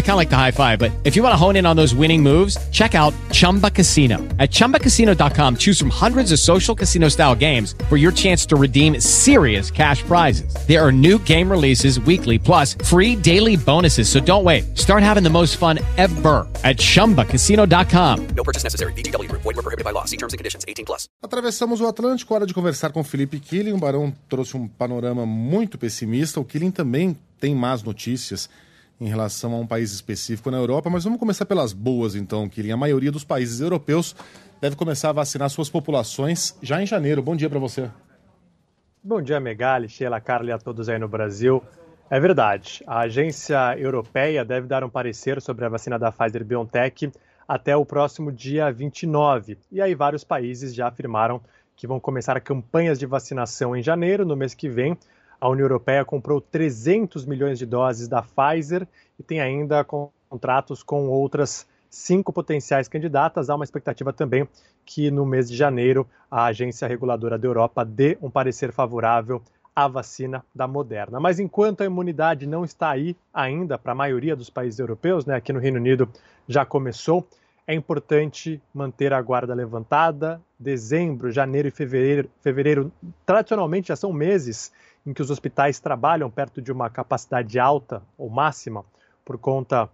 I kind of like the high five, but if you want to hone in on those winning moves, check out Chumba Casino. At ChumbaCasino.com, choose from hundreds of social casino style games for your chance to redeem serious cash prizes. There are new game releases weekly, plus free daily bonuses. So don't wait. Start having the most fun ever at ChumbaCasino.com. No purchase necessary. BGW. Void were prohibited by law. See terms and conditions. 18 plus. Atravessamos o Atlântico, hora de conversar com Felipe Killing. O Barão trouxe um panorama muito pessimista. O Killing também tem más notícias em relação a um país específico na Europa, mas vamos começar pelas boas então, Kirin. A maioria dos países europeus deve começar a vacinar suas populações já em janeiro. Bom dia para você. Bom dia, Megali, Sheila, Carla a todos aí no Brasil. É verdade, a agência europeia deve dar um parecer sobre a vacina da Pfizer-BioNTech até o próximo dia 29. E aí vários países já afirmaram que vão começar campanhas de vacinação em janeiro, no mês que vem, a União Europeia comprou 300 milhões de doses da Pfizer e tem ainda contratos com outras cinco potenciais candidatas. Há uma expectativa também que no mês de janeiro a agência reguladora da Europa dê um parecer favorável à vacina da Moderna. Mas enquanto a imunidade não está aí ainda para a maioria dos países europeus, né, aqui no Reino Unido já começou, é importante manter a guarda levantada. Dezembro, janeiro e fevereiro, fevereiro tradicionalmente já são meses em que os hospitais trabalham perto de uma capacidade alta ou máxima por conta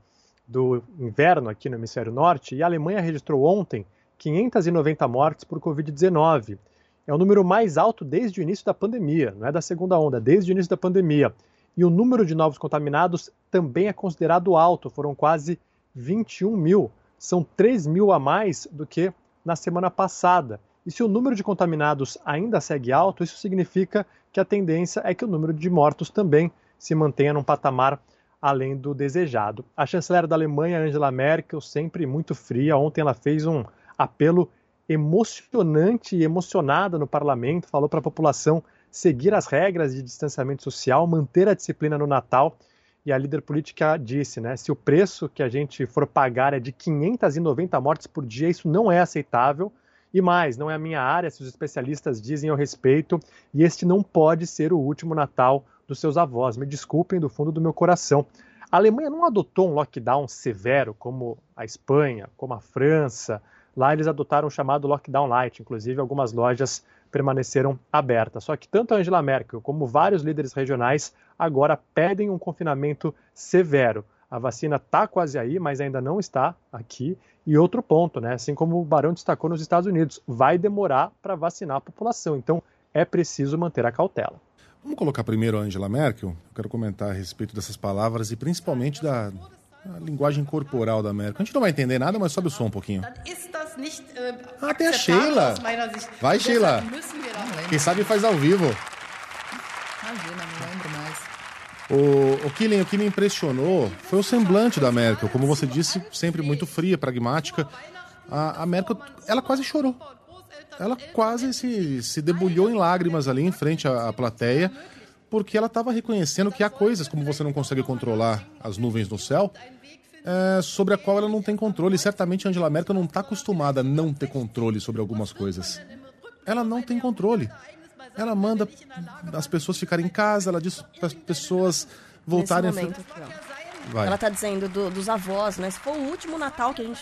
do inverno aqui no hemisfério norte, e a Alemanha registrou ontem 590 mortes por Covid-19. É o número mais alto desde o início da pandemia, não é da segunda onda, desde o início da pandemia. E o número de novos contaminados também é considerado alto, foram quase 21 mil. São 3 mil a mais do que na semana passada. E se o número de contaminados ainda segue alto, isso significa que a tendência é que o número de mortos também se mantenha num patamar além do desejado. A chanceler da Alemanha, Angela Merkel, sempre muito fria, ontem ela fez um apelo emocionante e emocionada no parlamento, falou para a população seguir as regras de distanciamento social, manter a disciplina no Natal. E a líder política disse, né, se o preço que a gente for pagar é de 590 mortes por dia, isso não é aceitável. E mais, não é a minha área, se os especialistas dizem eu respeito, e este não pode ser o último Natal dos seus avós. Me desculpem do fundo do meu coração. A Alemanha não adotou um lockdown severo como a Espanha, como a França. Lá eles adotaram o chamado lockdown light, inclusive algumas lojas permaneceram abertas. Só que tanto a Angela Merkel como vários líderes regionais agora pedem um confinamento severo. A vacina está quase aí, mas ainda não está aqui. E outro ponto, né? Assim como o Barão destacou nos Estados Unidos, vai demorar para vacinar a população. Então é preciso manter a cautela. Vamos colocar primeiro a Angela Merkel. Eu quero comentar a respeito dessas palavras e principalmente da linguagem corporal da Merkel. A gente não vai entender nada, mas sobe o som um pouquinho. Ah, tem a Sheila. Vai, Sheila. Quem sabe faz ao vivo. Imagina. O, o, Killing, o que me impressionou foi o semblante da Merkel. Como você disse, sempre muito fria, pragmática. A, a Merkel, ela quase chorou. Ela quase se, se debulhou em lágrimas ali em frente à, à plateia, porque ela estava reconhecendo que há coisas, como você não consegue controlar as nuvens no céu, é, sobre a qual ela não tem controle. Certamente Angela Merkel não está acostumada a não ter controle sobre algumas coisas. Ela não tem controle. Ela manda as pessoas ficarem em casa, ela diz para as pessoas voltarem Nesse momento, a. Ela está dizendo do, dos avós, né? Se for o último Natal que a gente